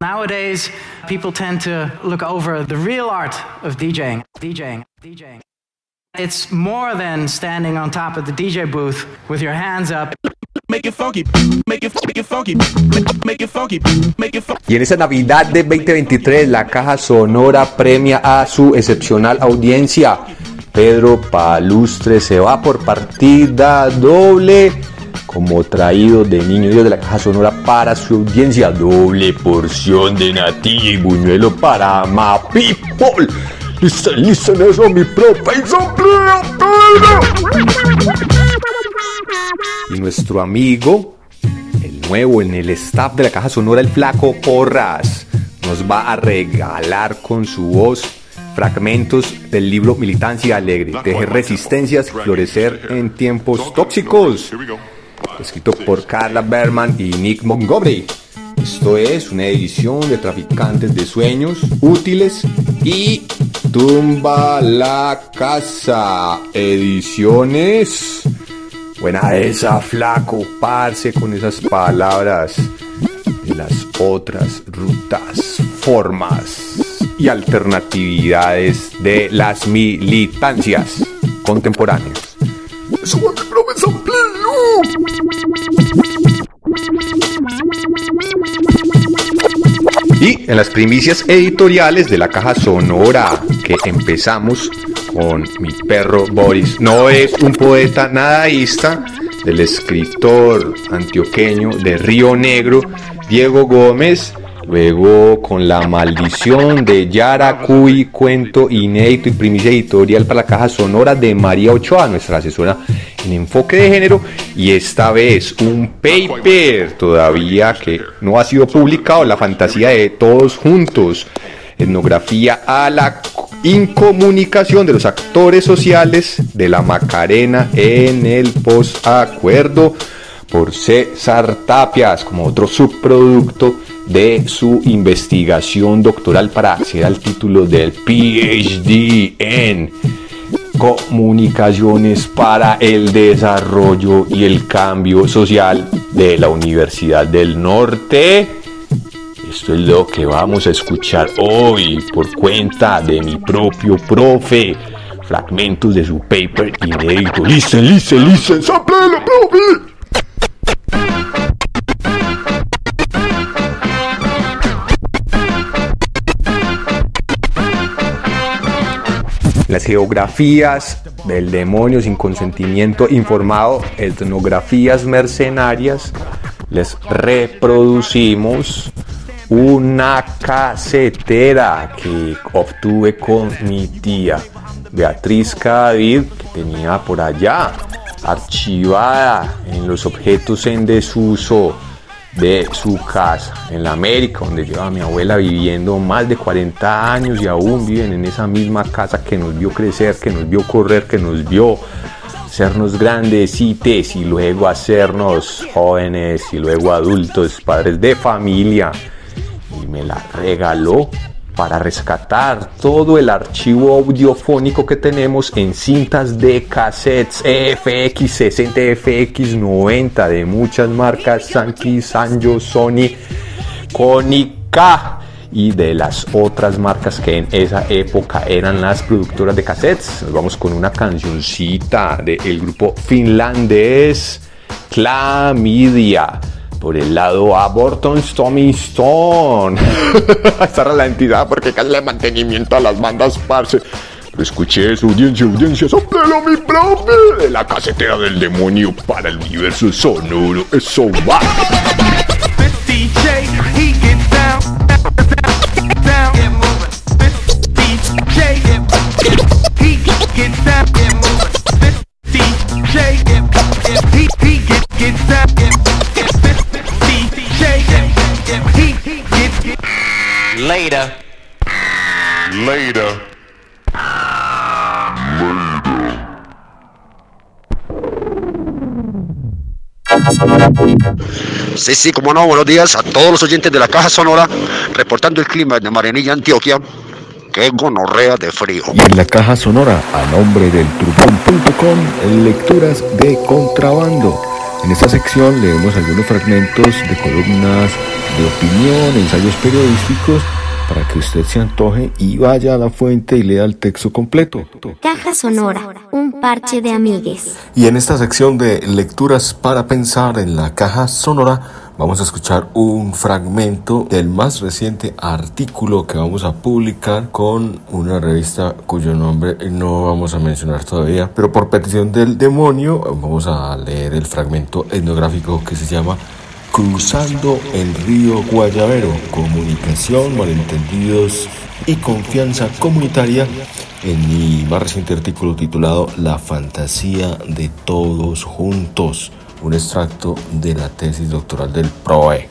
Nowadays, people tend to look over the real art of DJing. DJing. DJing. It's more than standing on top of the DJ booth with your hands up. Make it funky, make it, make it funky, make it funky, make it funky. Y en esa Navidad de 2023, la Caja Sonora premia a su excepcional audiencia. Pedro Palustre se va por partida doble como traído de niño Dios de la Caja Sonora para su audiencia. Doble porción de natilla y buñuelo para ma people. Listen, listen, eso mi profe Y nuestro amigo, el nuevo en el staff de la Caja Sonora, el flaco Porras, nos va a regalar con su voz fragmentos del libro Militancia Alegre, Tejer Resistencias, Florecer en Tiempos Tóxicos escrito por Carla Berman y Nick Montgomery. Esto es una edición de Traficantes de Sueños Útiles y Tumba la Casa. Ediciones. Buena esa, flaco, con esas palabras las otras rutas, formas y alternatividades de las militancias contemporáneas. Y en las primicias editoriales de la caja sonora que empezamos con mi perro Boris. No es un poeta nadaísta del escritor antioqueño de Río Negro, Diego Gómez, Luego con La Maldición de Yaracuy, cuento inédito y primicia editorial para la caja sonora de María Ochoa, nuestra asesora en enfoque de género. Y esta vez un paper todavía que no ha sido publicado, La fantasía de todos juntos. Etnografía a la incomunicación de los actores sociales de la Macarena en el posacuerdo por César Tapias como otro subproducto de su investigación doctoral para acceder al título del PhD en Comunicaciones para el Desarrollo y el Cambio Social de la Universidad del Norte. Esto es lo que vamos a escuchar hoy por cuenta de mi propio profe. Fragmentos de su paper inédito. Listen, listen, listen. ¡Samplelo, profe! Las geografías del demonio sin consentimiento informado, etnografías mercenarias, les reproducimos una casetera que obtuve con mi tía Beatriz Cadavid, que tenía por allá archivada en los objetos en desuso de su casa en la América, donde lleva mi abuela viviendo más de 40 años y aún viven en esa misma casa que nos vio crecer, que nos vio correr, que nos vio hacernos grandecites y luego hacernos jóvenes y luego adultos, padres de familia. Y me la regaló para rescatar todo el archivo audiofónico que tenemos en cintas de cassettes FX 60, FX 90 de muchas marcas, Sankey, Sanjo, Sony, Konica y de las otras marcas que en esa época eran las productoras de cassettes. Nos vamos con una cancioncita del grupo finlandés Clamidia por el lado a Burton Tommy Stone. Esta la entidad porque casi le mantenimiento a las bandas parce. Lo escuché su audiencia, audiencia, soplelo mi profe de la casetera del demonio para el universo sonoro. Eso va. Later. Later. Sí, sí, como no, buenos días a todos los oyentes de la Caja Sonora, reportando el clima de Marenilla, Antioquia. Qué gonorrea de frío. Y en la Caja Sonora, a nombre del trupón.com, lecturas de contrabando. En esta sección leemos algunos fragmentos de columnas de opinión, ensayos periodísticos, para que usted se antoje y vaya a la fuente y lea el texto completo. Caja Sonora, un parche de amigues. Y en esta sección de lecturas para pensar en la caja sonora, vamos a escuchar un fragmento del más reciente artículo que vamos a publicar con una revista cuyo nombre no vamos a mencionar todavía, pero por petición del demonio vamos a leer el fragmento etnográfico que se llama Cruzando el río Guayabero, comunicación, malentendidos y confianza comunitaria en mi más reciente artículo titulado La fantasía de todos juntos, un extracto de la tesis doctoral del PROE.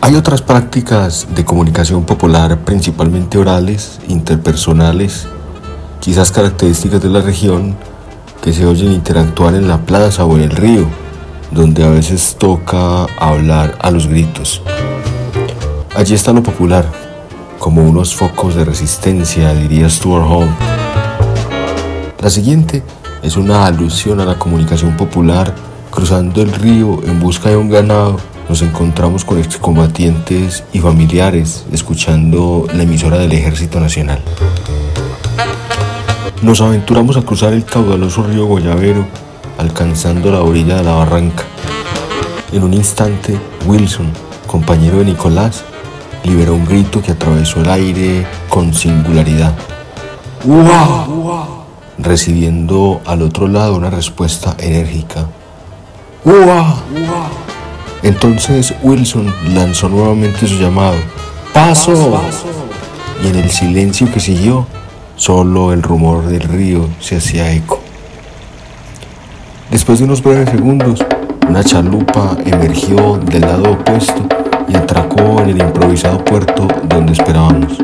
Hay otras prácticas de comunicación popular, principalmente orales, interpersonales, quizás características de la región, que se oyen interactuar en la plaza o en el río, donde a veces toca hablar a los gritos. Allí está lo popular, como unos focos de resistencia, diría Stuart Hall. La siguiente es una alusión a la comunicación popular. Cruzando el río en busca de un ganado, nos encontramos con excombatientes y familiares escuchando la emisora del Ejército Nacional. Nos aventuramos a cruzar el caudaloso río Guayabero, alcanzando la orilla de la barranca. En un instante, Wilson, compañero de Nicolás, liberó un grito que atravesó el aire con singularidad. ¡Uah! Recibiendo al otro lado una respuesta enérgica. ¡Uah! Entonces Wilson lanzó nuevamente su llamado. ¡Paso! Y en el silencio que siguió, Solo el rumor del río se hacía eco. Después de unos breves segundos, una chalupa emergió del lado opuesto y atracó en el improvisado puerto donde esperábamos.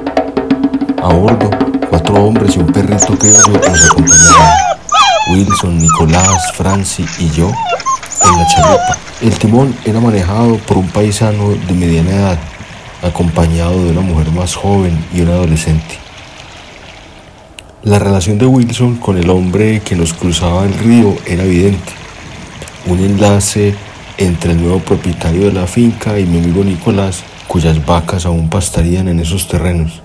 A bordo, cuatro hombres y un perrito criollo nos acompañaban. Wilson, Nicolás, Franci y yo en la chalupa. El timón era manejado por un paisano de mediana edad, acompañado de una mujer más joven y un adolescente. La relación de Wilson con el hombre que nos cruzaba el río era evidente. Un enlace entre el nuevo propietario de la finca y mi amigo Nicolás, cuyas vacas aún pastarían en esos terrenos.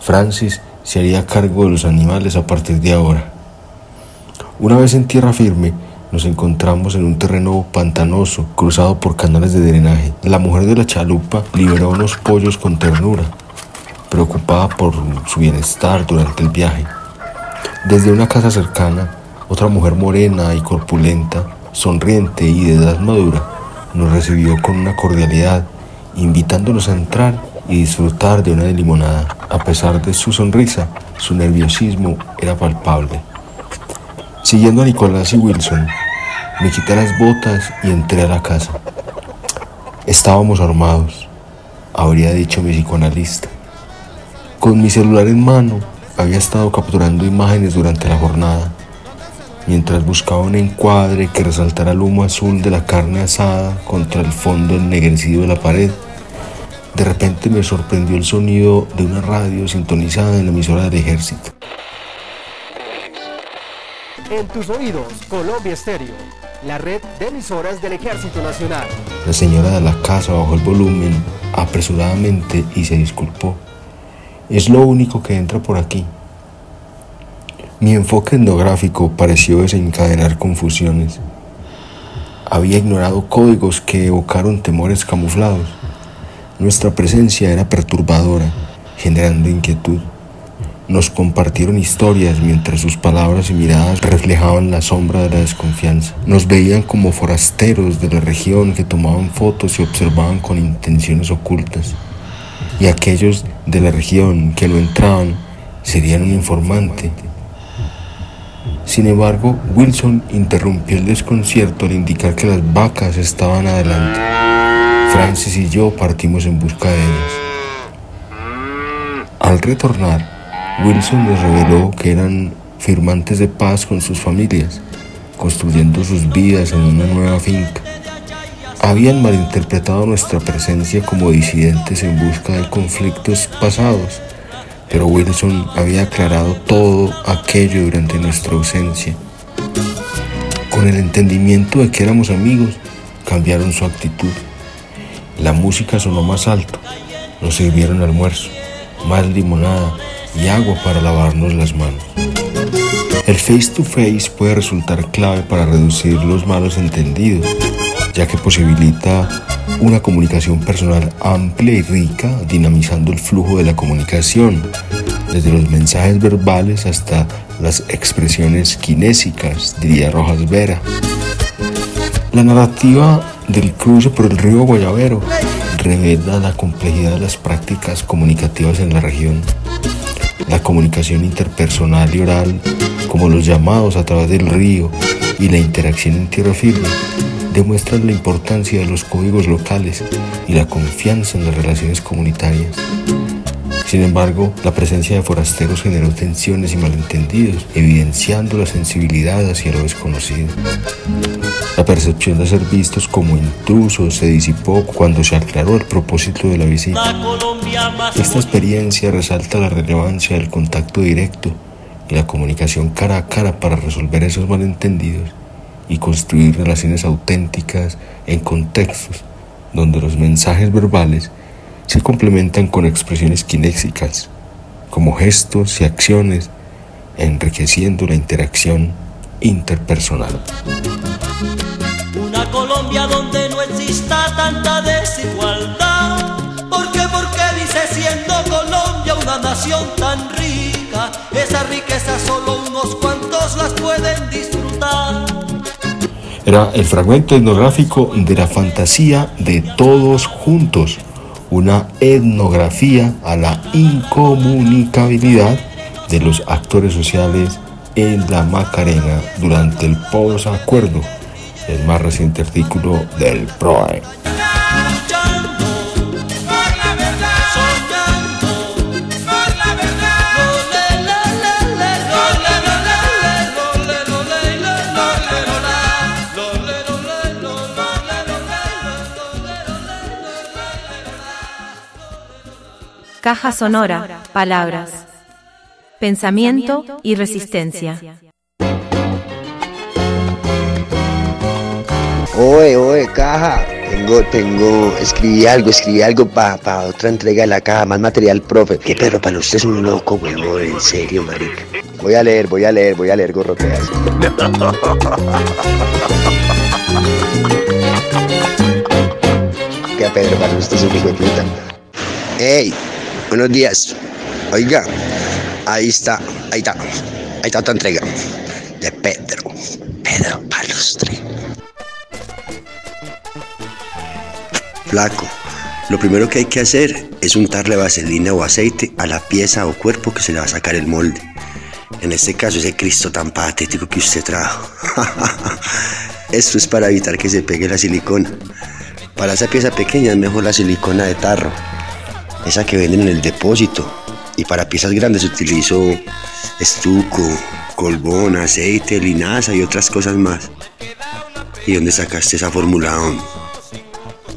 Francis se haría cargo de los animales a partir de ahora. Una vez en tierra firme, nos encontramos en un terreno pantanoso, cruzado por canales de drenaje. La mujer de la chalupa liberó unos pollos con ternura preocupada por su bienestar durante el viaje. Desde una casa cercana, otra mujer morena y corpulenta, sonriente y de edad madura, nos recibió con una cordialidad, invitándonos a entrar y disfrutar de una limonada. A pesar de su sonrisa, su nerviosismo era palpable. Siguiendo a Nicolás y Wilson, me quité las botas y entré a la casa. Estábamos armados, habría dicho mi psicoanalista. Con mi celular en mano había estado capturando imágenes durante la jornada, mientras buscaba un encuadre que resaltara el humo azul de la carne asada contra el fondo ennegrecido de la pared. De repente me sorprendió el sonido de una radio sintonizada en la emisora del ejército. En tus oídos, Colombia Estéreo, la red de emisoras del Ejército Nacional. La señora de la casa bajó el volumen apresuradamente y se disculpó. Es lo único que entra por aquí. Mi enfoque etnográfico pareció desencadenar confusiones. Había ignorado códigos que evocaron temores camuflados. Nuestra presencia era perturbadora, generando inquietud. Nos compartieron historias mientras sus palabras y miradas reflejaban la sombra de la desconfianza. Nos veían como forasteros de la región que tomaban fotos y observaban con intenciones ocultas y aquellos de la región que no entraban serían un informante. Sin embargo, Wilson interrumpió el desconcierto al indicar que las vacas estaban adelante. Francis y yo partimos en busca de ellas. Al retornar, Wilson nos reveló que eran firmantes de paz con sus familias, construyendo sus vidas en una nueva finca habían malinterpretado nuestra presencia como disidentes en busca de conflictos pasados, pero Wilson había aclarado todo aquello durante nuestra ausencia. con el entendimiento de que éramos amigos, cambiaron su actitud. La música sonó más alto, nos sirvieron almuerzo, más limonada y agua para lavarnos las manos. El face to face puede resultar clave para reducir los malos entendidos, ya que posibilita una comunicación personal amplia y rica, dinamizando el flujo de la comunicación, desde los mensajes verbales hasta las expresiones kinésicas, diría Rojas Vera. La narrativa del cruce por el río Guayabero revela la complejidad de las prácticas comunicativas en la región. La comunicación interpersonal y oral, como los llamados a través del río y la interacción en tierra firme, demuestran la importancia de los códigos locales y la confianza en las relaciones comunitarias. Sin embargo, la presencia de forasteros generó tensiones y malentendidos, evidenciando la sensibilidad hacia lo desconocido. La percepción de ser vistos como intrusos se disipó cuando se aclaró el propósito de la visita. Esta experiencia resalta la relevancia del contacto directo y la comunicación cara a cara para resolver esos malentendidos y construir relaciones auténticas en contextos donde los mensajes verbales se complementan con expresiones kinésicas, como gestos y acciones, enriqueciendo la interacción interpersonal. Una Colombia donde no exista tanta desigualdad. ¿Por qué? Porque dice siendo Colombia una nación tan rica, esa riqueza solo unos cuantos las pueden disfrutar. Era el fragmento etnográfico de la fantasía de todos juntos una etnografía a la incomunicabilidad de los actores sociales en la Macarena durante el posacuerdo, el más reciente artículo del PROE. Caja sonora, palabras, pensamiento y resistencia. Oye, oye, caja. Tengo, tengo, escribí algo, escribí algo para otra entrega de la caja, más material, profe. ¿Qué perro, para usted es un loco, huevón, en serio, marica. Voy a leer, voy a leer, voy a leer, gorroteas. ¿Qué Pedro, para usted es un hijo de puta. ¡Ey! Buenos días. Oiga, ahí está, ahí está, ahí está otra entrega de Pedro, Pedro Palustre. Flaco, lo primero que hay que hacer es untarle vaselina o aceite a la pieza o cuerpo que se le va a sacar el molde. En este caso, ese Cristo tan patético que usted trajo. Esto es para evitar que se pegue la silicona. Para esa pieza pequeña es mejor la silicona de tarro esa que venden en el depósito. Y para piezas grandes utilizo estuco, colbón, aceite, linaza y otras cosas más. ¿Y dónde sacaste esa fórmula?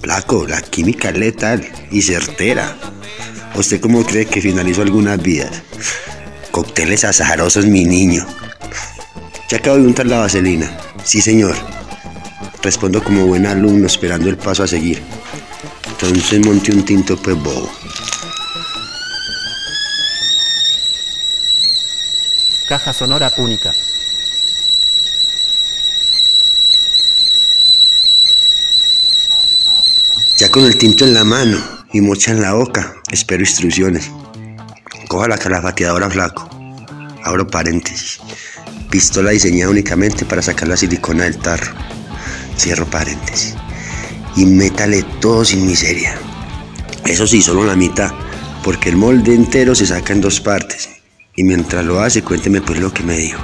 Placo, la química letal y certera. ¿Usted cómo cree que finalizó algunas vidas? Cócteles azarosos, mi niño. Ya acabo de untar la vaselina. Sí, señor. Respondo como buen alumno esperando el paso a seguir. Entonces monté un tinto pues bobo. Caja sonora única. Ya con el tinto en la mano y mocha en la boca, espero instrucciones. Coja la calafateadora flaco. Abro paréntesis. Pistola diseñada únicamente para sacar la silicona del tarro. Cierro paréntesis. Y métale todo sin miseria. Eso sí, solo la mitad, porque el molde entero se saca en dos partes. Y mientras lo hace, cuénteme pues lo que me dijo.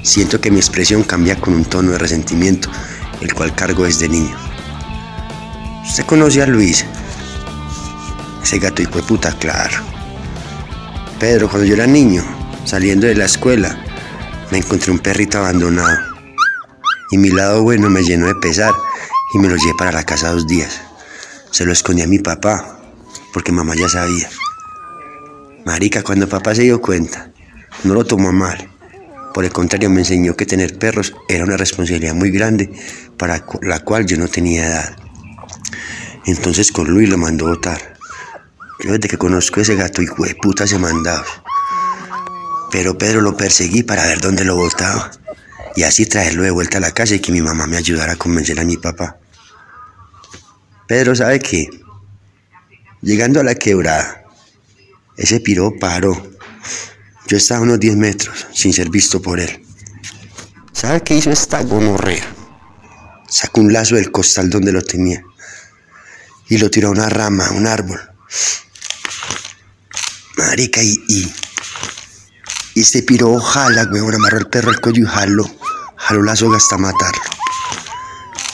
Siento que mi expresión cambia con un tono de resentimiento, el cual cargo desde niño. ¿Usted conoce a Luis? Ese gato hijo de puta, claro. Pedro, cuando yo era niño, saliendo de la escuela, me encontré un perrito abandonado. Y mi lado bueno me llenó de pesar y me lo llevé para la casa dos días. Se lo escondí a mi papá, porque mamá ya sabía. Marica, cuando papá se dio cuenta, no lo tomó mal. Por el contrario, me enseñó que tener perros era una responsabilidad muy grande para la cual yo no tenía edad. Entonces con Luis lo mandó a votar. Yo desde que conozco ese gato y puta se mandaba. Pero Pedro lo perseguí para ver dónde lo botaba. Y así traerlo de vuelta a la casa y que mi mamá me ayudara a convencer a mi papá. Pedro sabe que, llegando a la quebrada, ese piro paró. Yo estaba a unos 10 metros sin ser visto por él. ¿Sabe qué hizo esta gonorrea? Sacó un lazo del costal donde lo tenía y lo tiró a una rama, a un árbol. Marica, y, y, y se piró, jala, weón, amarró el perro al cuello y jaló, jaló la soga hasta matarlo.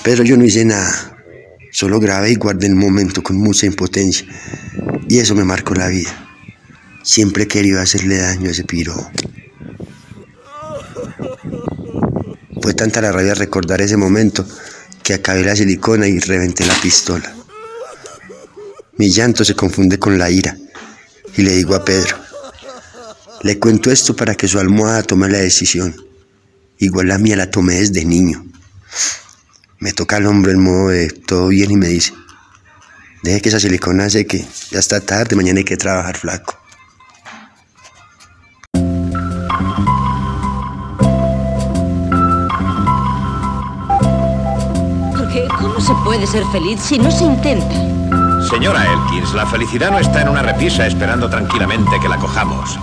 Pero yo no hice nada, solo grabé y guardé el momento con mucha impotencia. Y eso me marcó la vida. Siempre he querido hacerle daño a ese piro. Fue tanta la rabia recordar ese momento que acabé la silicona y reventé la pistola. Mi llanto se confunde con la ira y le digo a Pedro, le cuento esto para que su almohada tome la decisión. Igual la mía la tomé desde niño. Me toca al hombro el modo de todo bien y me dice, deje que esa silicona seque, ya está tarde, mañana hay que trabajar flaco. Porque ¿cómo se puede ser feliz si no se intenta? Señora Elkins, la felicidad no está en una repisa esperando tranquilamente que la cojamos.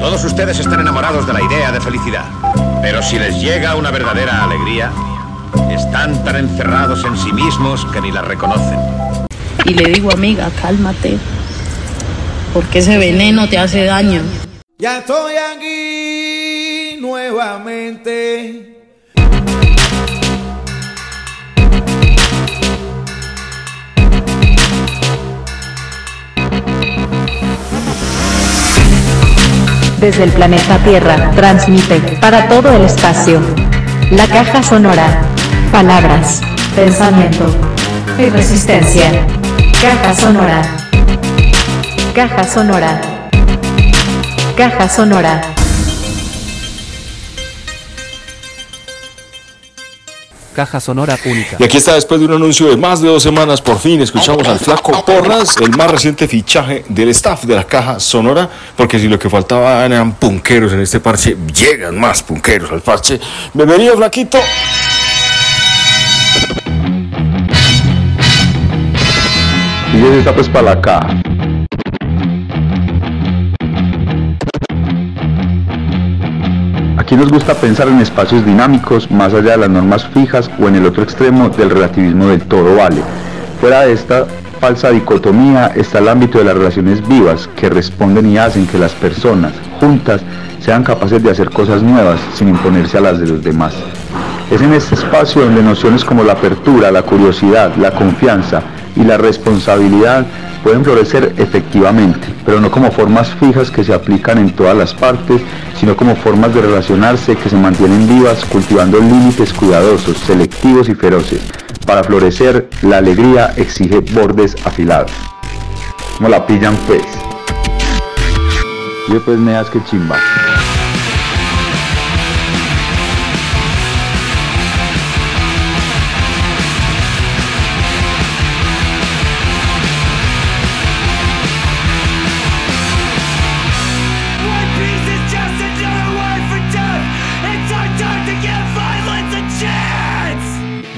Todos ustedes están enamorados de la idea de felicidad. Pero si les llega una verdadera alegría, están tan encerrados en sí mismos que ni la reconocen. Y le digo, amiga, cálmate. Porque ese veneno te hace daño. Ya estoy aquí nuevamente. Desde el planeta Tierra, transmite para todo el espacio. La caja sonora. Palabras, pensamiento y resistencia. Caja sonora. Caja sonora. Caja sonora. Caja sonora única. Y aquí está, después de un anuncio de más de dos semanas, por fin escuchamos al Flaco Porras, el más reciente fichaje del staff de la Caja Sonora, porque si lo que faltaba eran punqueros en este parche, llegan más punqueros al parche. Bienvenido, Flaquito. Y eso está pues para caja. Aquí nos gusta pensar en espacios dinámicos más allá de las normas fijas o en el otro extremo del relativismo del todo vale. Fuera de esta falsa dicotomía está el ámbito de las relaciones vivas que responden y hacen que las personas juntas sean capaces de hacer cosas nuevas sin imponerse a las de los demás. Es en este espacio donde nociones como la apertura, la curiosidad, la confianza y la responsabilidad pueden florecer efectivamente, pero no como formas fijas que se aplican en todas las partes, sino como formas de relacionarse que se mantienen vivas cultivando límites cuidadosos, selectivos y feroces. Para florecer, la alegría exige bordes afilados. Como la pillan pues. Y después me das que chimba.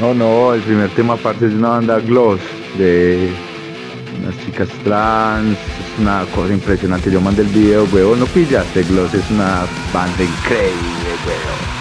No, no, el primer tema aparte es una banda gloss de unas chicas trans, es una cosa impresionante. Yo mandé el video, weón, no pillaste, gloss es una banda increíble, weón.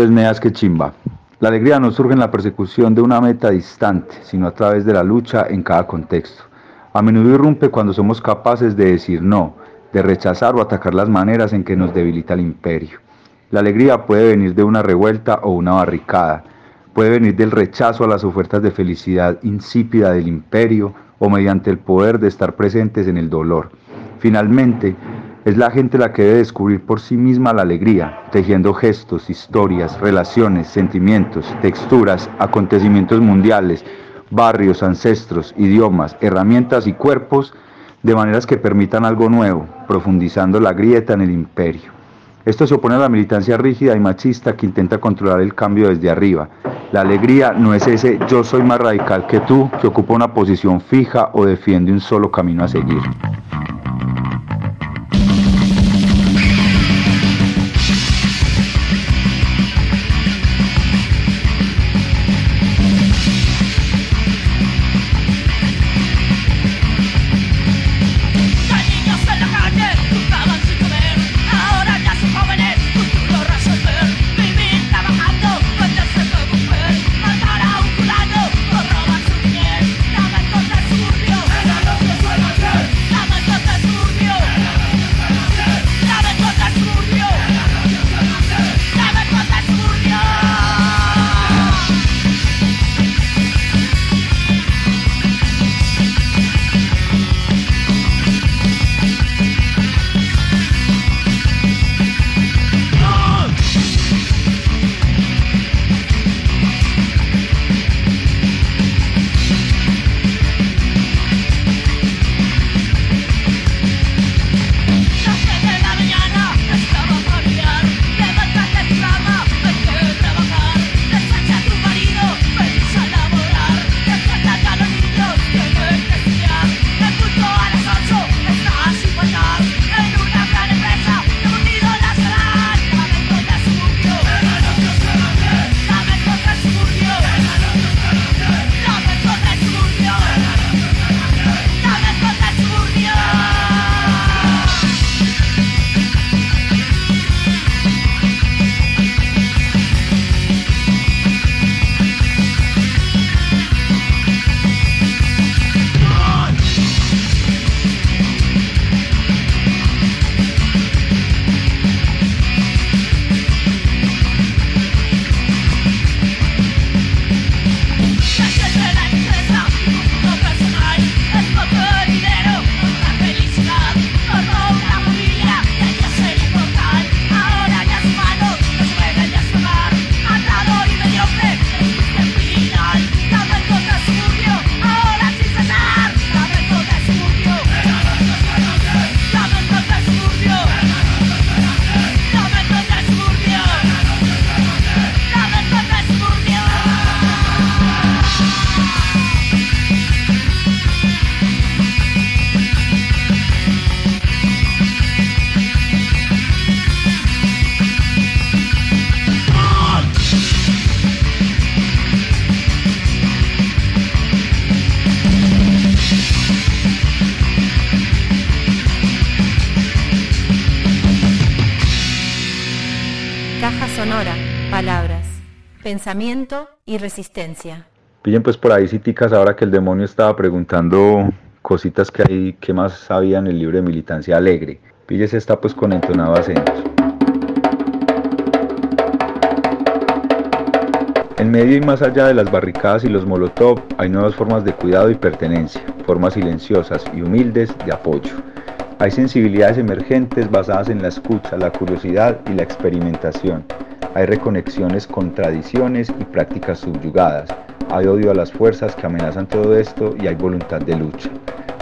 Después neas que chimba. La alegría no surge en la persecución de una meta distante, sino a través de la lucha en cada contexto. A menudo irrumpe cuando somos capaces de decir no, de rechazar o atacar las maneras en que nos debilita el imperio. La alegría puede venir de una revuelta o una barricada, puede venir del rechazo a las ofertas de felicidad insípida del imperio o mediante el poder de estar presentes en el dolor. Finalmente, es la gente la que debe descubrir por sí misma la alegría, tejiendo gestos, historias, relaciones, sentimientos, texturas, acontecimientos mundiales, barrios, ancestros, idiomas, herramientas y cuerpos, de maneras que permitan algo nuevo, profundizando la grieta en el imperio. Esto se opone a la militancia rígida y machista que intenta controlar el cambio desde arriba. La alegría no es ese yo soy más radical que tú que ocupa una posición fija o defiende un solo camino a seguir. Pensamiento y resistencia. Pillen pues por ahí citicas ahora que el demonio estaba preguntando cositas que hay, que más sabía en el libro de Militancia Alegre. Pilles está pues con entonado acento. En medio y más allá de las barricadas y los molotov hay nuevas formas de cuidado y pertenencia, formas silenciosas y humildes de apoyo. Hay sensibilidades emergentes basadas en la escucha, la curiosidad y la experimentación. Hay reconexiones con tradiciones y prácticas subyugadas. Hay odio a las fuerzas que amenazan todo esto y hay voluntad de lucha.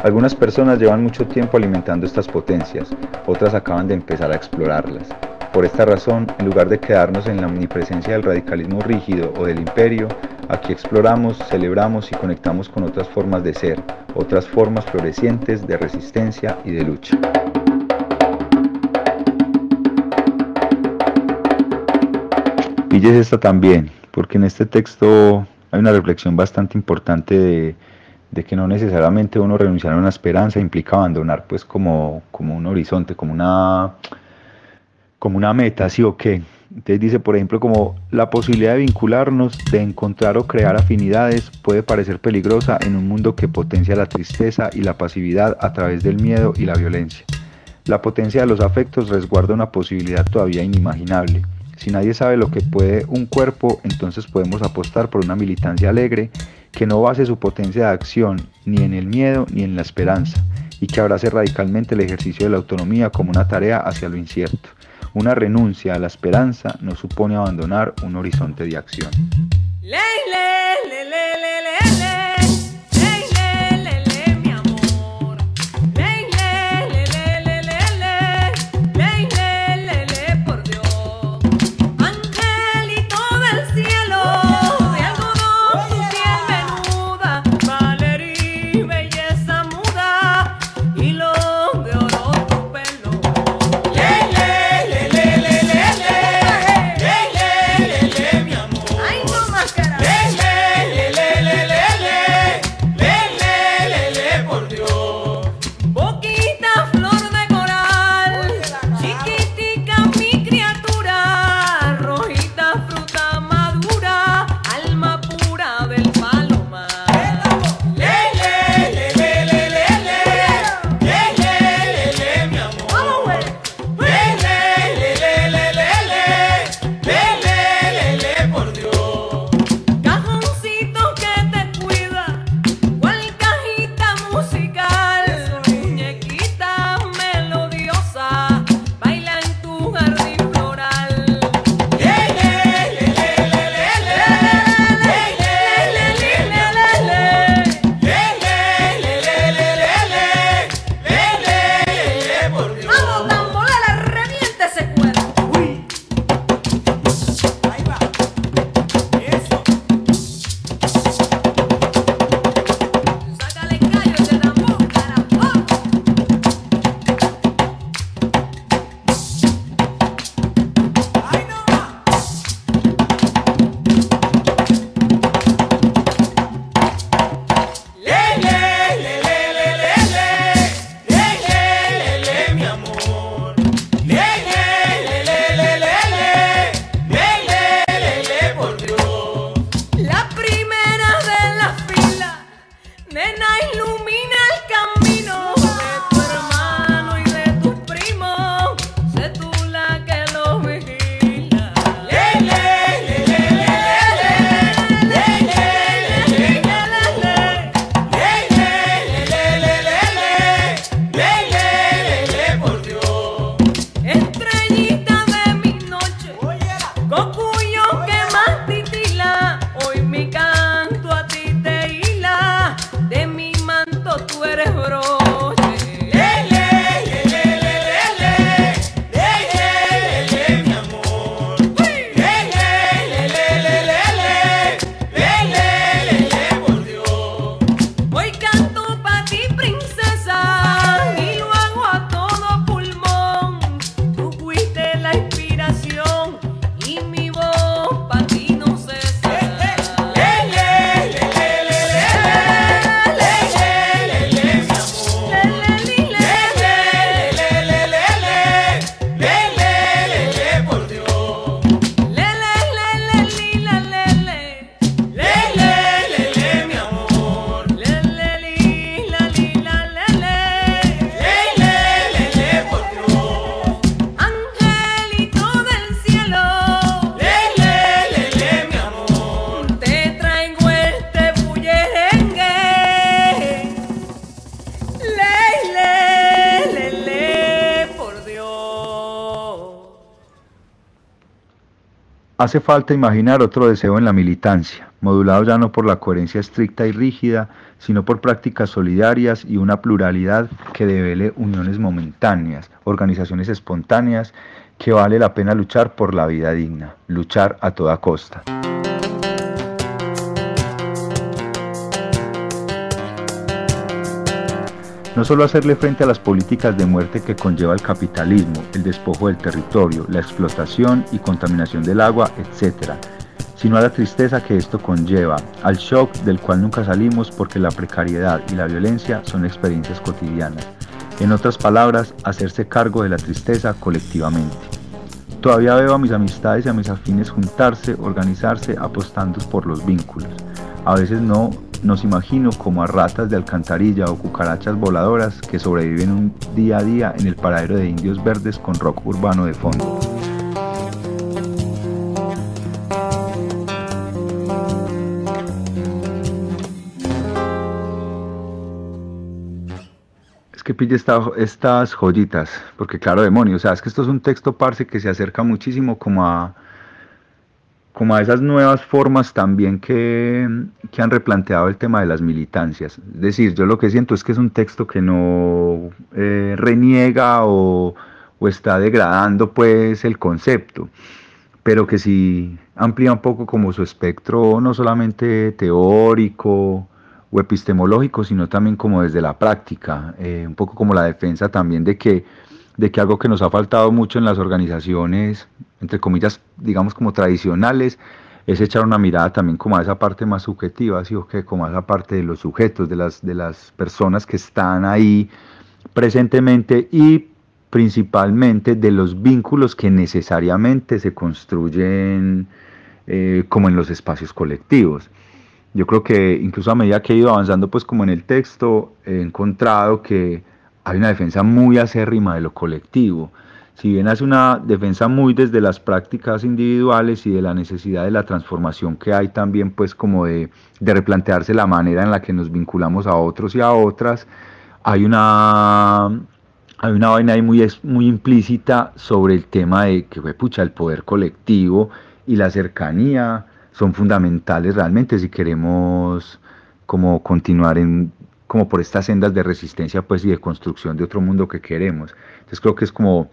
Algunas personas llevan mucho tiempo alimentando estas potencias, otras acaban de empezar a explorarlas. Por esta razón, en lugar de quedarnos en la omnipresencia del radicalismo rígido o del imperio, aquí exploramos, celebramos y conectamos con otras formas de ser, otras formas florecientes de resistencia y de lucha. Pilles esta también, porque en este texto hay una reflexión bastante importante de, de que no necesariamente uno renunciar a una esperanza implica abandonar pues como, como un horizonte, como una, como una meta, sí o qué. Entonces dice, por ejemplo, como la posibilidad de vincularnos, de encontrar o crear afinidades puede parecer peligrosa en un mundo que potencia la tristeza y la pasividad a través del miedo y la violencia. La potencia de los afectos resguarda una posibilidad todavía inimaginable. Si nadie sabe lo que puede un cuerpo, entonces podemos apostar por una militancia alegre que no base su potencia de acción ni en el miedo ni en la esperanza, y que abrace radicalmente el ejercicio de la autonomía como una tarea hacia lo incierto. Una renuncia a la esperanza no supone abandonar un horizonte de acción. Hace falta imaginar otro deseo en la militancia, modulado ya no por la coherencia estricta y rígida, sino por prácticas solidarias y una pluralidad que devele uniones momentáneas, organizaciones espontáneas, que vale la pena luchar por la vida digna, luchar a toda costa. No solo hacerle frente a las políticas de muerte que conlleva el capitalismo, el despojo del territorio, la explotación y contaminación del agua, etc., sino a la tristeza que esto conlleva, al shock del cual nunca salimos porque la precariedad y la violencia son experiencias cotidianas. En otras palabras, hacerse cargo de la tristeza colectivamente. Todavía veo a mis amistades y a mis afines juntarse, organizarse, apostando por los vínculos. A veces no nos imagino como a ratas de alcantarilla o cucarachas voladoras que sobreviven un día a día en el paradero de indios verdes con rock urbano de fondo. Es que pille esta- estas joyitas, porque claro, demonio, o sea, es que esto es un texto parce que se acerca muchísimo como a como a esas nuevas formas también que, que han replanteado el tema de las militancias. Es decir, yo lo que siento es que es un texto que no eh, reniega o, o está degradando pues el concepto, pero que sí amplía un poco como su espectro no solamente teórico o epistemológico, sino también como desde la práctica, eh, un poco como la defensa también de que, de que algo que nos ha faltado mucho en las organizaciones, entre comillas, digamos como tradicionales, es echar una mirada también como a esa parte más subjetiva, ¿sí o? Como a esa parte de los sujetos, de las, de las personas que están ahí presentemente y principalmente de los vínculos que necesariamente se construyen eh, como en los espacios colectivos. Yo creo que incluso a medida que he ido avanzando pues como en el texto, he encontrado que hay una defensa muy acérrima de lo colectivo. Si bien hace una defensa muy desde las prácticas individuales y de la necesidad de la transformación que hay también pues como de, de replantearse la manera en la que nos vinculamos a otros y a otras, hay una, hay una vaina ahí muy, muy implícita sobre el tema de que pucha, el poder colectivo y la cercanía son fundamentales realmente si queremos como continuar en como por estas sendas de resistencia pues y de construcción de otro mundo que queremos. Entonces creo que es como,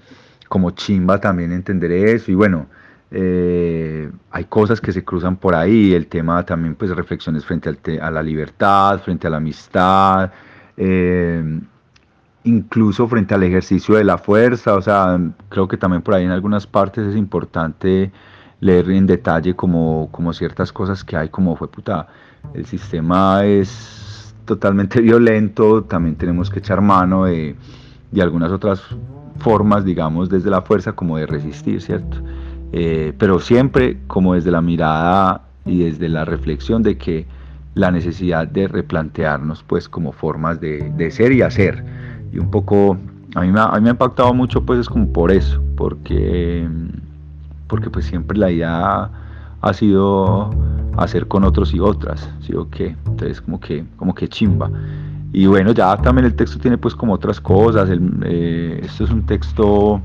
como chimba también entender eso. Y bueno, eh, hay cosas que se cruzan por ahí, el tema también pues reflexiones frente al te- a la libertad, frente a la amistad, eh, incluso frente al ejercicio de la fuerza, o sea, creo que también por ahí en algunas partes es importante leer en detalle como, como ciertas cosas que hay, como fue puta, el sistema es totalmente violento, también tenemos que echar mano de, de algunas otras formas, digamos, desde la fuerza como de resistir, ¿cierto? Eh, pero siempre como desde la mirada y desde la reflexión de que la necesidad de replantearnos pues como formas de, de ser y hacer y un poco a mí, me ha, a mí me ha impactado mucho pues es como por eso porque porque pues siempre la idea ha sido hacer con otros y otras ¿sí o qué? entonces como que como que chimba y bueno ya también el texto tiene pues como otras cosas eh, esto es un texto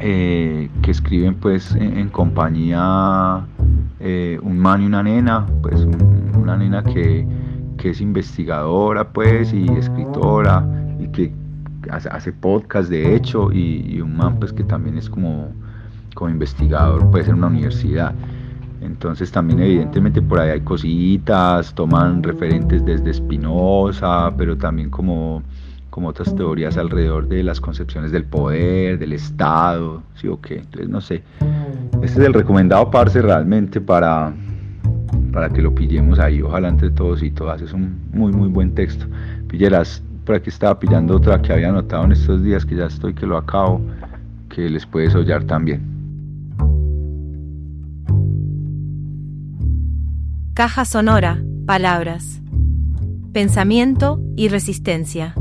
eh, que escriben pues en, compañía eh, un man y una nena, pues un- una nena que, que es investigadora pues y escritora y que hace, hace podcast de hecho y, y un man pues que también es como, como investigador pues en una universidad. Entonces también evidentemente por ahí hay cositas, toman referentes desde Spinoza, pero también como, como otras teorías alrededor de las concepciones del poder, del Estado, sí o qué. Entonces no sé. Este es el recomendado parce realmente para, para que lo pillemos ahí, ojalá entre todos y todas. Es un muy muy buen texto. Pilleras, por aquí estaba pillando otra que había anotado en estos días que ya estoy que lo acabo, que les puedes hollar también. Caja sonora, palabras. Pensamiento y resistencia.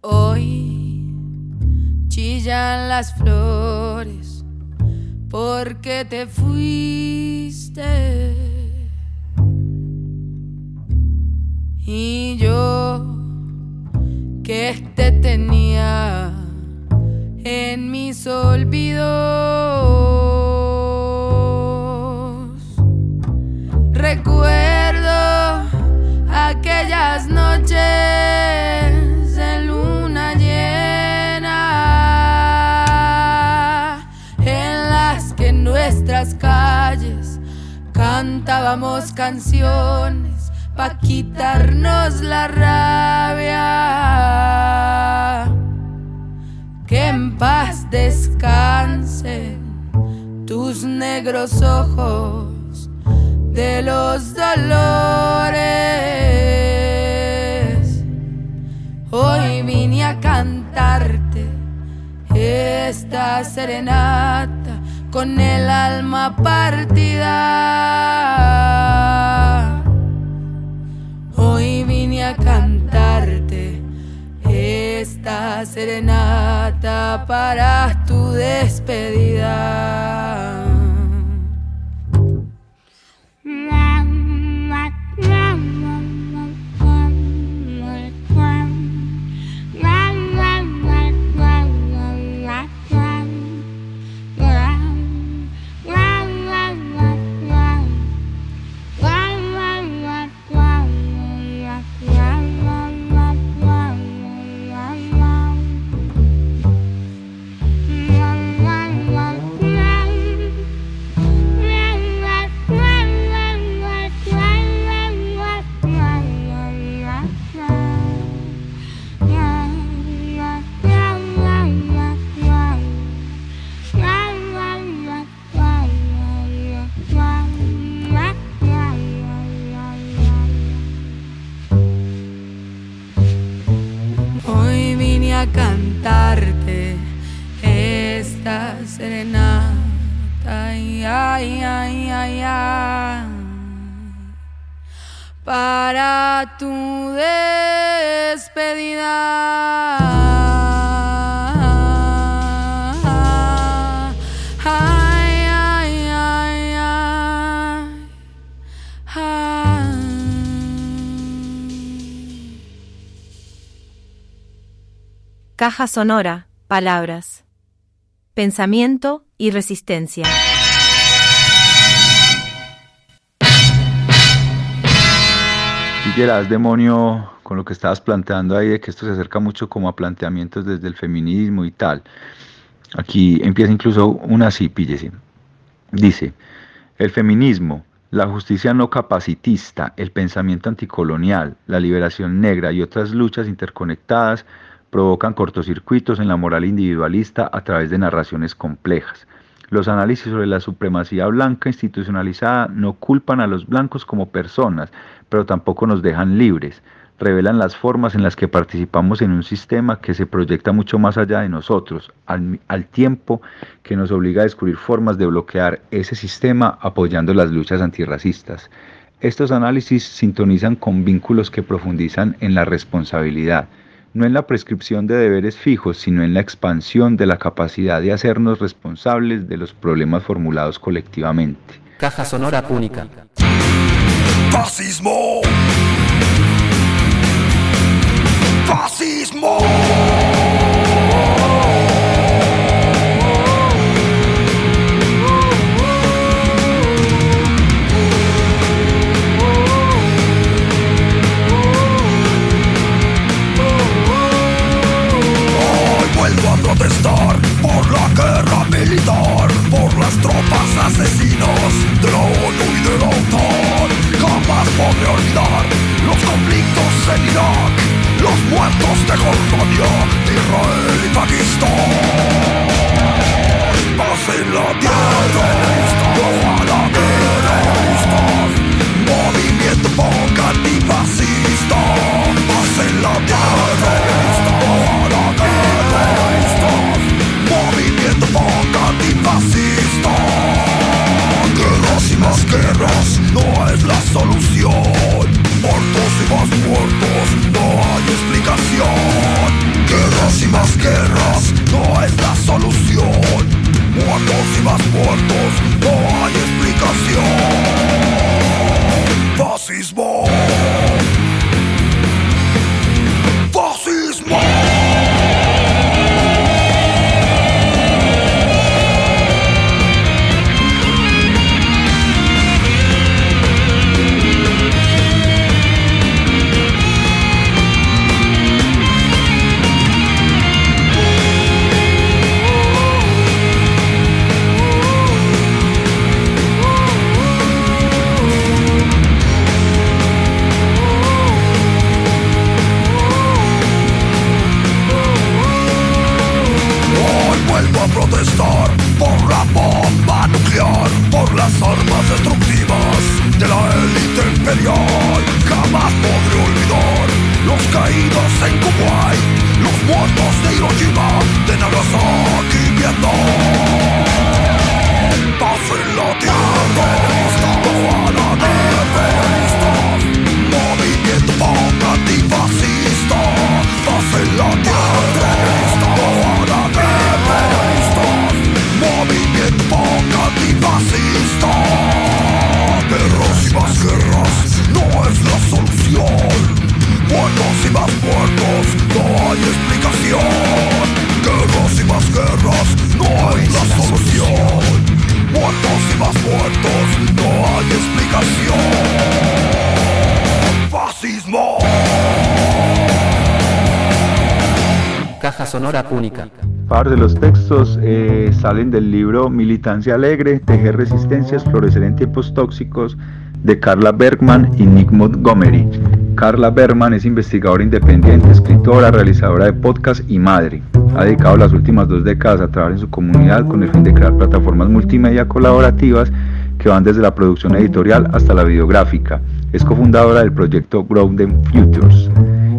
Hoy chillan las flores porque te fuiste. Y yo que te tenía en mis olvidos. Recuerdo aquellas noches en luna llena en las que en nuestras calles cantábamos canciones pa' quitarnos la rabia. Que en paz descansen tus negros ojos de los dolores. Hoy vine a cantarte esta serenata con el alma partida. Hoy vine a cantarte esta serenata para tu despedida. Caja sonora, palabras. Pensamiento y resistencia. Das demonio con lo que estabas planteando ahí, de que esto se acerca mucho como a planteamientos desde el feminismo y tal. Aquí empieza incluso una así, píllese. Dice, el feminismo, la justicia no capacitista, el pensamiento anticolonial, la liberación negra y otras luchas interconectadas provocan cortocircuitos en la moral individualista a través de narraciones complejas. Los análisis sobre la supremacía blanca institucionalizada no culpan a los blancos como personas, pero tampoco nos dejan libres. Revelan las formas en las que participamos en un sistema que se proyecta mucho más allá de nosotros, al, tiempo que nos obliga a descubrir formas de bloquear ese sistema apoyando las luchas antirracistas. Estos análisis sintonizan con vínculos que profundizan en la responsabilidad, no en la prescripción de deberes fijos, sino en la expansión de la capacidad de hacernos responsables de los problemas formulados colectivamente. Caja sonora única. Fascismo. Fascismo. Tropas asesinas de la ONU y de la OTAN. Jamás podré olvidar los conflictos en Irak, los muertos de Jordania, Israel y Pakistán. Paz en la tierra, Guerras no es la solución. Muertos y más muertos, no hay explicación. Guerras y más guerras no es la solución. Muertos y más muertos, no hay Parte de los textos eh, salen del libro Militancia Alegre, Tejer Resistencias, Florecer en Tiempos Tóxicos de Carla Bergman y Nick Montgomery. Carla Bergman es investigadora independiente, escritora, realizadora de podcast y madre. Ha dedicado las últimas dos décadas a trabajar en su comunidad con el fin de crear plataformas multimedia colaborativas que van desde la producción editorial hasta la videográfica. Es cofundadora del proyecto Grow Them Futures.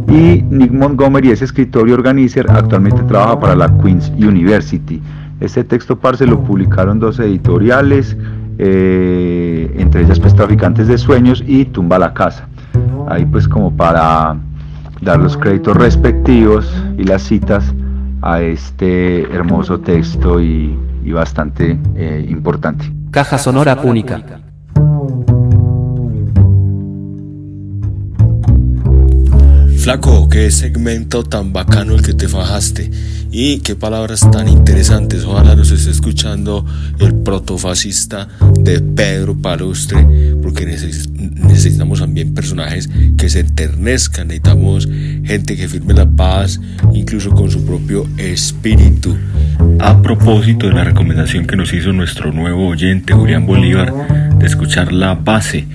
Y Nick Montgomery es escritor y organizer, actualmente trabaja para la Queen's University. Este texto parce lo publicaron dos editoriales, eh, entre ellas pues Traficantes de Sueños y Tumba la Casa. Ahí pues como para dar los créditos respectivos y las citas a este hermoso texto y, bastante eh, importante. Caja sonora única. Flaco, qué segmento tan bacano el que te fajaste. Y qué palabras tan interesantes. Ojalá nos esté escuchando el protofascista de Pedro Palustre. Porque neces- necesitamos también personajes que se enternezcan. Necesitamos gente que firme la paz, incluso con su propio espíritu. A propósito de la recomendación que nos hizo nuestro nuevo oyente, Julián Bolívar, de escuchar la base.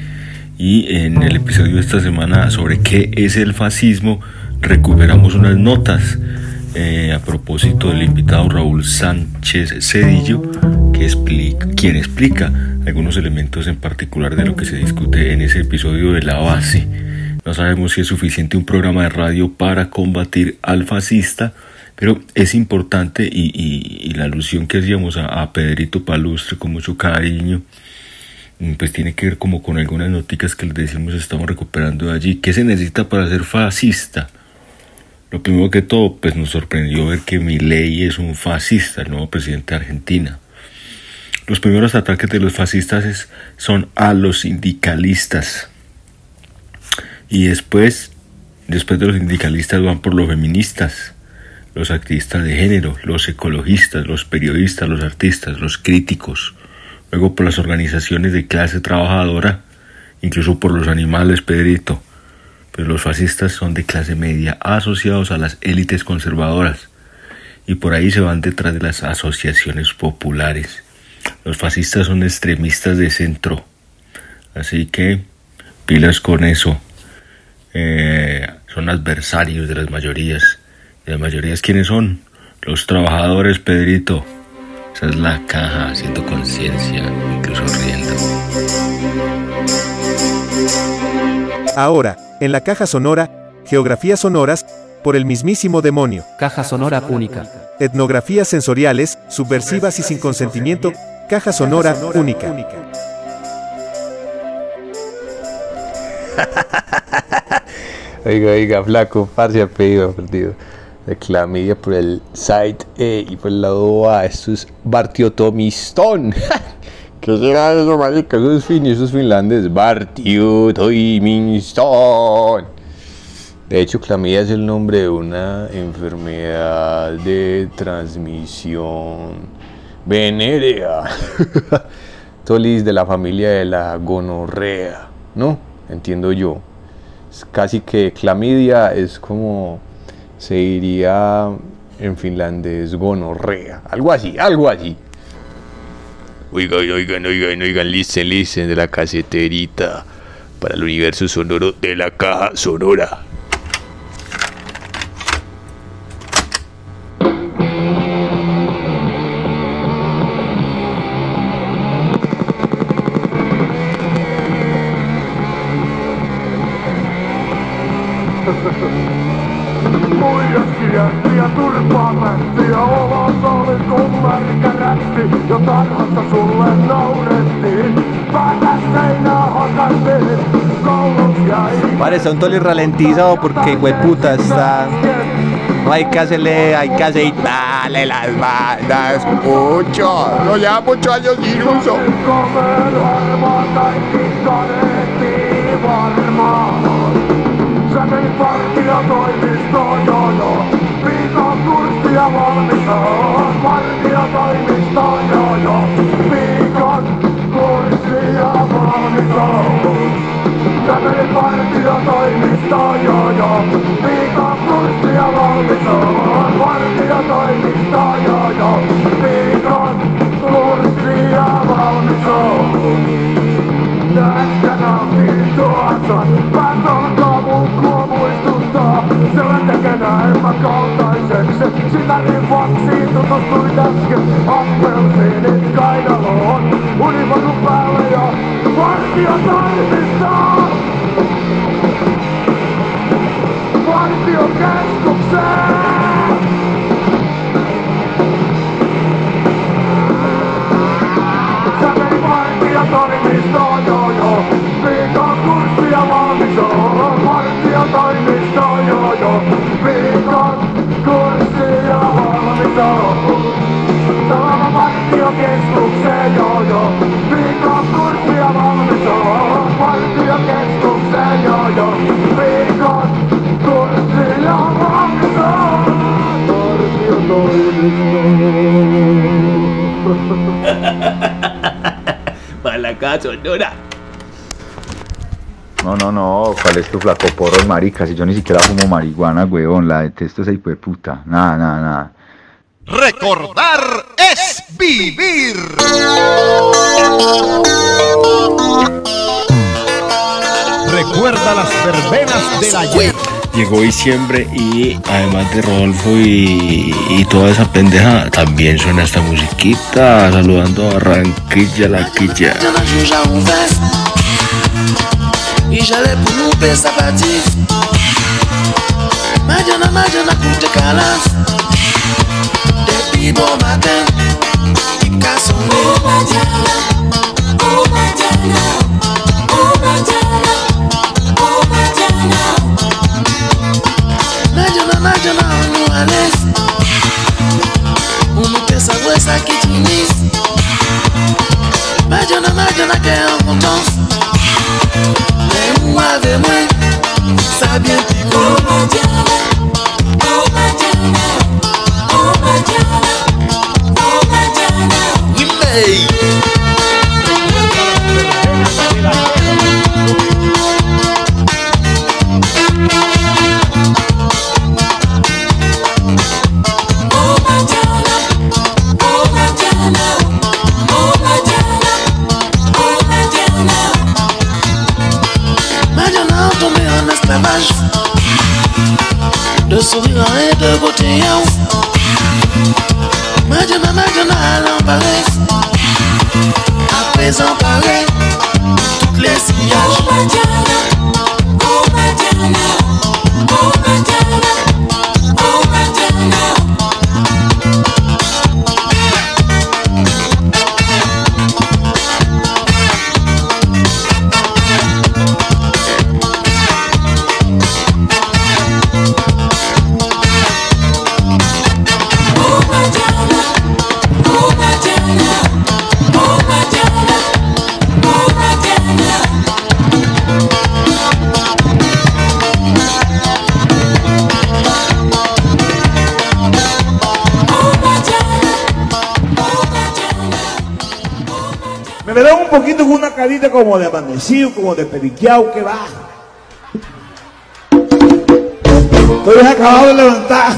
Y en el episodio de esta semana sobre qué es el fascismo, recuperamos unas notas eh, a propósito del invitado Raúl Sánchez Cedillo, que explica, quien explica algunos elementos en particular de lo que se discute en ese episodio de la base. No sabemos si es suficiente un programa de radio para combatir al fascista, pero es importante y, y- y la alusión que hacíamos a, a Pedrito Palustre con mucho cariño, pues tiene que ver como con algunas noticas que les decimos estamos recuperando de allí. ¿Qué se necesita para ser fascista? Lo primero que todo, pues nos sorprendió ver que Milei es un fascista, el nuevo presidente de Argentina. Los primeros ataques de los fascistas es- son a los sindicalistas. Y después, después de los sindicalistas van por los feministas, los activistas de género, los ecologistas, los periodistas, los artistas, los críticos. Luego por las organizaciones de clase trabajadora, incluso por los animales, Pedrito. Pero los fascistas son de clase media, asociados a las élites conservadoras. Y por ahí se van detrás de las asociaciones populares. Los fascistas son extremistas de centro. Así que pilas con eso. Eh, son adversarios de las mayorías. ¿Y las mayorías quiénes son? Los trabajadores, Pedrito. Esa es la caja haciendo conciencia, incluso riendo. Ahora, en la caja sonora, geografías sonoras, por el mismísimo demonio. Caja sonora única. Etnografías sensoriales, subversivas y sin consentimiento, caja sonora única. Oiga, oiga, flaco, parce, ha pedido, perdido. De clamidia por el site E y por el lado A. Esto es Bartiotomistón. ¿Qué será eso, marica? Eso es fin, eso es finlandés. Bartiotomistón. De hecho, clamidia es el nombre de una enfermedad de transmisión venérea. Tolis de la familia de la gonorrea, ¿no? Entiendo yo. Casi que clamidia es como se diría en finlandés gonorrea. Algo así, algo así. Oigan, oigan, oigan, oigan, listen, listen de la caseterita para el universo sonoro de la caja sonora. está son toles ralentizado porque hueputa está. No hay que hacerle, hay que aceitarle las bandas mucho. No lleva muchos años sin uso. Liitto jo jo, viikon kurssia valmisoon. Vartiotoimisto jo jo, viikon kurssia valmisoon. Tästä nautin tuossa, katsonko mukko muistuttaa. Sillä tekee elämän kaltaiseksi, sitä niin faksiin tutustuin äsken. Appelsiinit kainaloon, univasu päälle ja. Partiokeskukseen! Sä vei vartija toimistoon, joo joo. Viikon kurssia valmis on. Vartija toimistoon, joo joo. Viikon kurssia valmis on. Tämä partiokeskukseen, joo joo. Viikon kurssia valmis on. Partiokeskukseen, joo joo. Viikon Para la casa sonora. No, no, no, ¿cuál es tu flaco porro, marica? Si yo ni siquiera fumo marihuana, weón, la detesto esa hijo de puta. Nada, nada, nada. Recordar es vivir. Recuerda las verbenas del ayer. Llegó diciembre y además de Rodolfo y, y toda esa pendeja, también suena esta musiquita saludando a Barranquilla, la quilla. de la guerre Mais moi avec moi Ça vient Me verán un poquito con una carita como de amanecido, como de periqueado, que va. Estoy acabado de levantar.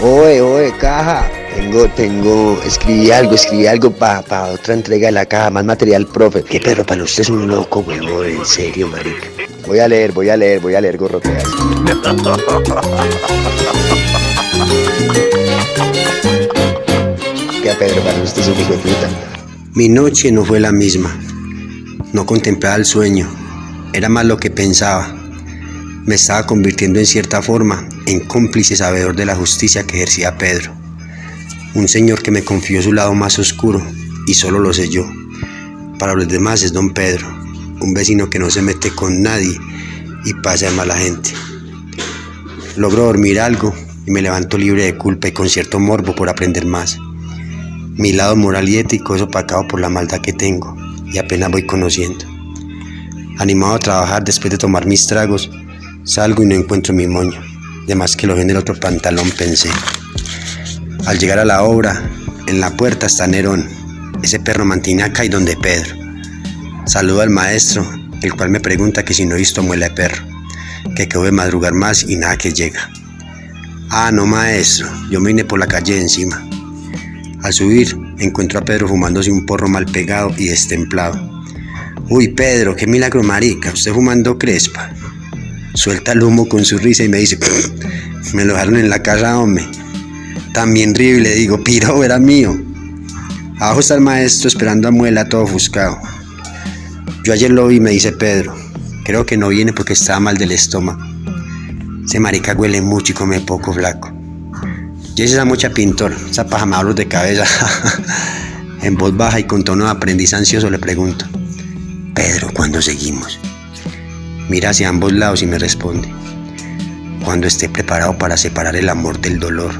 Oye, oye, caja. Tengo, tengo, escribí algo, escribí algo para otra entrega de la caja, más material, profe. Que Pedro, para usted es un loco, huevón, en serio, marica. Voy a leer, voy a leer, voy a leer, gorro Pedro, para usted es un hijo de. Mi noche no fue la misma. No contemplaba el sueño. Era más lo que pensaba. Me estaba convirtiendo en cierta forma en cómplice sabedor de la justicia que ejercía Pedro. Un señor que me confió su lado más oscuro y solo lo sé yo. Para los demás es don Pedro, un vecino que no se mete con nadie y pasa de mala gente. Logro dormir algo y me levanto libre de culpa y con cierto morbo por aprender más. Mi lado moral y ético es opacado por la maldad que tengo y apenas voy conociendo. Animado a trabajar después de tomar mis tragos, salgo y no encuentro mi moño. De más que lo vi en el otro pantalón pensé. Al llegar a la obra, en la puerta está Nerón, ese perro mantiene acá y donde Pedro. Saludo al maestro, el cual me pregunta que si no he visto muela de perro, que acabo de madrugar más y nada que llega. Ah, no maestro, yo me vine por la calle de encima. Al subir, encuentro a Pedro fumándose un porro mal pegado y destemplado. Uy, Pedro, qué milagro marica, usted fumando crespa. Suelta el humo con su risa y me dice, me lo dejaron en la casa, hombre. También río y le digo, piro, era mío. Abajo está el maestro esperando a Muela todo ofuscado. Yo ayer lo vi, me dice Pedro. Creo que no viene porque estaba mal del estómago. Ese marica huele mucho y come poco flaco. Yo hice esa mucha pintor, esa paja me de cabeza. en voz baja y con tono de aprendiz ansioso le pregunto, Pedro, ¿cuándo seguimos? Mira hacia ambos lados y me responde, cuando esté preparado para separar el amor del dolor,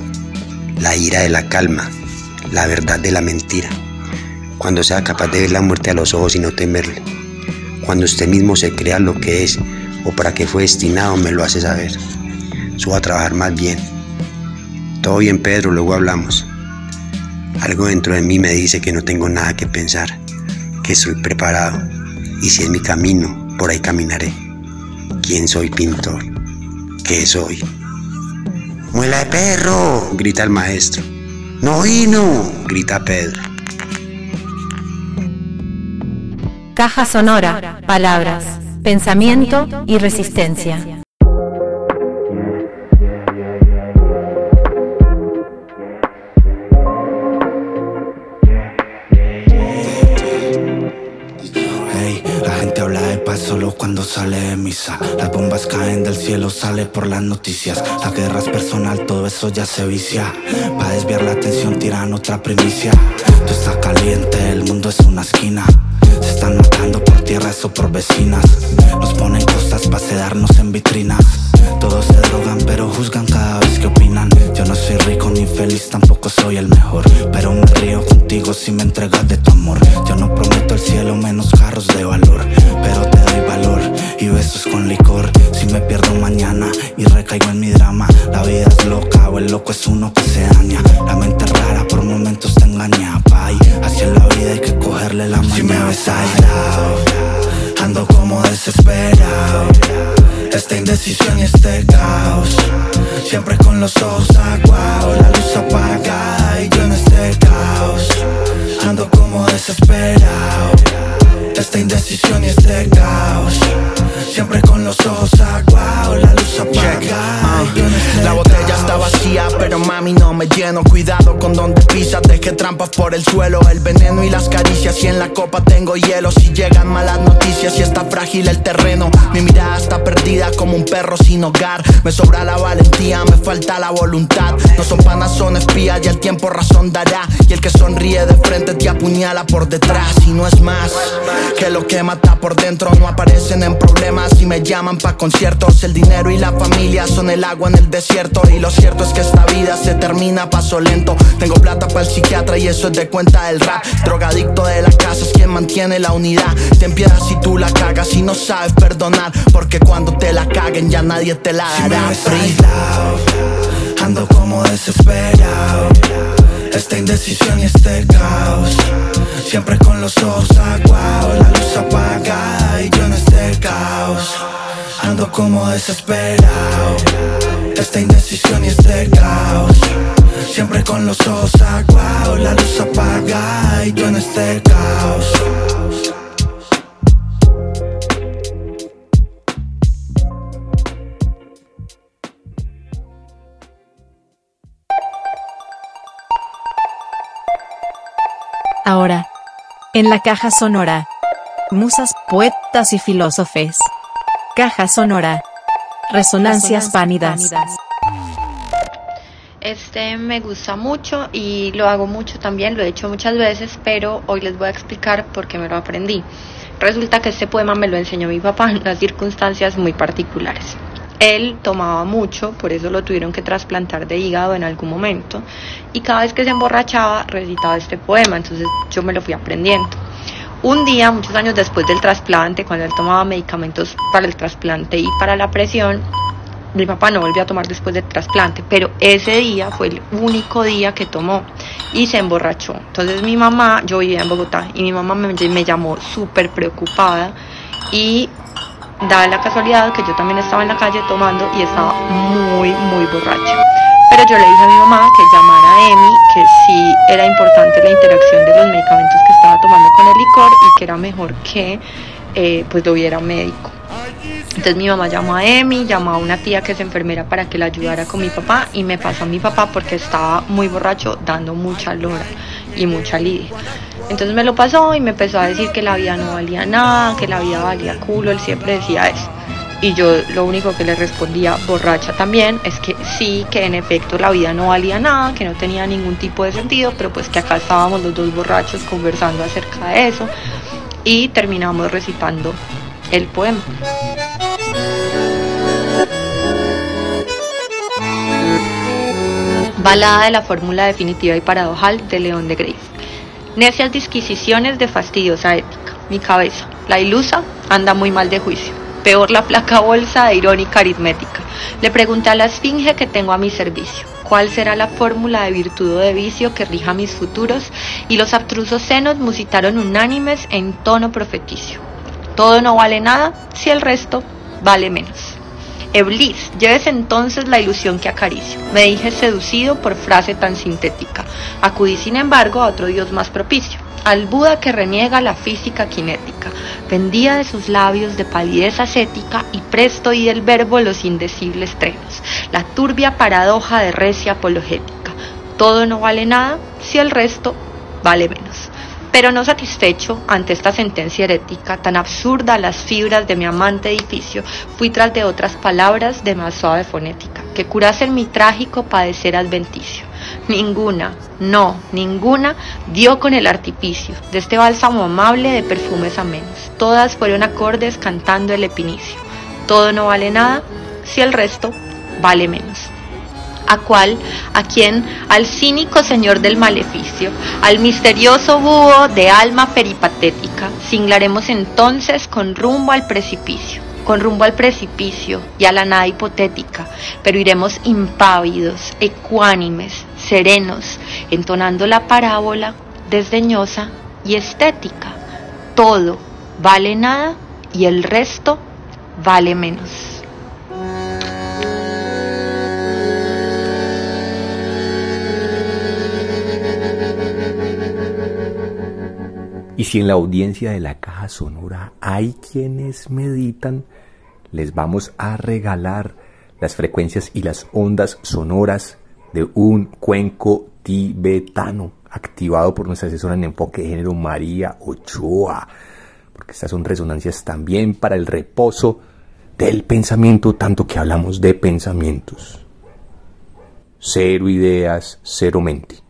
la ira de la calma, la verdad de la mentira, cuando sea capaz de ver la muerte a los ojos y no temerle, cuando usted mismo se crea lo que es o para qué fue destinado, me lo hace saber. Subo a trabajar más bien. Todo bien, Pedro, luego hablamos. Algo dentro de mí me dice que no tengo nada que pensar, que estoy preparado y si es mi camino, por ahí caminaré. ¿Quién soy, pintor? ¿Qué soy? ¡Muela de perro! grita el maestro. ¡No vino! grita Pedro. Caja sonora, palabras, pensamiento y resistencia. Solo cuando sale de misa. Las bombas caen del cielo, sale por las noticias. La guerra es personal, todo eso ya se vicia. Para desviar la atención, tiran otra primicia. Tú estás caliente, el mundo es una esquina. Se están matando por tierras o por vecinas. Nos ponen cosas para sedarnos en vitrinas. Todos se drogan, pero juzgan cada vez que opinan. Yo no soy rico ni feliz, tampoco soy el mejor. Pero me río contigo si me entregas de tu amor. Yo no prometo el cielo, menos carros de valor. Pero te doy valor y besos con licor. Si me pierdo mañana y recaigo en mi drama, la vida es loca o el loco es uno que se daña. La mente rara, por momentos te engaña. Así es la vida, hay que cogerle la mano. Si ando como desesperado. Esta indecisión y este caos. Siempre con los ojos aguados La luz apagada y yo en este caos. Ando como desesperado Esta indecisión y este caos Siempre con los ojos aguados La luz en este La botella está vacía, pero mami no me lleno. Cuidado con donde pisas, deje trampas por el suelo. El veneno y las caricias, y en la copa tengo hielo. Si llegan malas noticias, y está frágil el terreno. Mi mirada está perdida como un perro sin hogar. Me sobra la valentía, me falta la voluntad. No son panas, son espías, y el tiempo razón dará. Y el que sonríe de frente te apuñala por detrás. Y no es más que lo que mata por dentro. No aparecen en problemas y me llaman pa' conciertos. El dinero y la familia son el agua en el desierto. Y lo cierto es que esta vida se termina a paso lento. Tengo plata para el psiquiatra y eso es de cuenta del rap. Drogadicto de la casa es quien mantiene la unidad. Ten piedad si tú la cagas y no sabes perdonar. Porque cuando te la caguen ya nadie te la Si me ves aislado, ando como desesperado. Esta indecisión y este caos, siempre con los ojos aguados, la luz apagada y yo en este caos. Ando como desesperado, esta indecisión y este caos, siempre con los ojos aguados, la luz apagada y yo en este caos. En la caja sonora. Musas, poetas y filósofes. Caja sonora. Resonancias pánidas. Este me gusta mucho y lo hago mucho también, lo he hecho muchas veces, pero hoy les voy a explicar por qué me lo aprendí. Resulta que este poema me lo enseñó mi papá en unas circunstancias muy particulares. Él tomaba mucho, por eso lo tuvieron que trasplantar de hígado en algún momento, y cada vez que se emborrachaba recitaba este poema, entonces yo me lo fui aprendiendo. Un día, muchos años después del trasplante, cuando él tomaba medicamentos para el trasplante y para la presión, Mi papá no volvió a tomar después del trasplante, pero ese día fue el único día que tomó y se emborrachó. Entonces mi mamá, yo vivía en Bogotá y mi mamá me, llamó súper preocupada y da la casualidad que yo también estaba en la calle tomando y estaba muy, muy borracho. Pero yo le dije a mi mamá que llamara a Emi, que sí era importante la interacción de los medicamentos que estaba tomando con el licor y que era mejor que eh, pues lo viera médico. Entonces mi mamá llamó a Emi, llamó a una tía que es enfermera para que la ayudara con mi papá y me pasó a mi papá porque estaba muy borracho dando mucha lora y mucha lidia. Entonces me lo pasó y me empezó a decir que la vida no valía nada, que la vida valía culo, él siempre decía eso. Y yo lo único que le respondía, borracha también, es que sí, que en efecto la vida no valía nada, que no tenía ningún tipo de sentido, pero pues que acá estábamos los dos borrachos conversando acerca de eso y terminamos recitando el poema. Balada de la fórmula definitiva y paradojal de León de Grace. Necias disquisiciones de fastidiosa ética. Mi cabeza, la ilusa, anda muy mal de juicio. Peor la flaca bolsa de irónica aritmética. Le pregunté a la esfinge que tengo a mi servicio. ¿Cuál será la fórmula de virtud o de vicio que rija mis futuros? Y los abstrusos senos musitaron unánimes en tono profeticio. Todo no vale nada si el resto vale menos. Eblis, lleves entonces la ilusión que acaricio. Me dije seducido por frase tan sintética. Acudí sin embargo a otro dios más propicio, al Buda que reniega la física kinética. Pendía de sus labios de palidez ascética y presto y del verbo los indecibles trenos. La turbia paradoja de recia apologética. Todo no vale nada si el resto vale menos. Pero no satisfecho ante esta sentencia herética tan absurda a las fibras de mi amante edificio, fui tras de otras palabras de más suave fonética, que curasen mi trágico padecer adventicio. Ninguna, no, ninguna dio con el artificio de este bálsamo amable de perfumes amenos. Todas fueron acordes cantando el epinicio. Todo no vale nada si el resto vale menos a cuál, a quién, al cínico señor del maleficio, al misterioso búho de alma peripatética, singlaremos entonces con rumbo al precipicio, con rumbo al precipicio y a la nada hipotética, pero iremos impávidos, ecuánimes, serenos, entonando la parábola desdeñosa y estética. Todo vale nada y el resto vale menos. Y si en la audiencia de la caja sonora hay quienes meditan, les vamos a regalar las frecuencias y las ondas sonoras de un cuenco tibetano activado por nuestra asesora en enfoque de género María Ochoa, porque estas son resonancias también para el reposo del pensamiento, tanto que hablamos de pensamientos. Cero ideas, cero mente.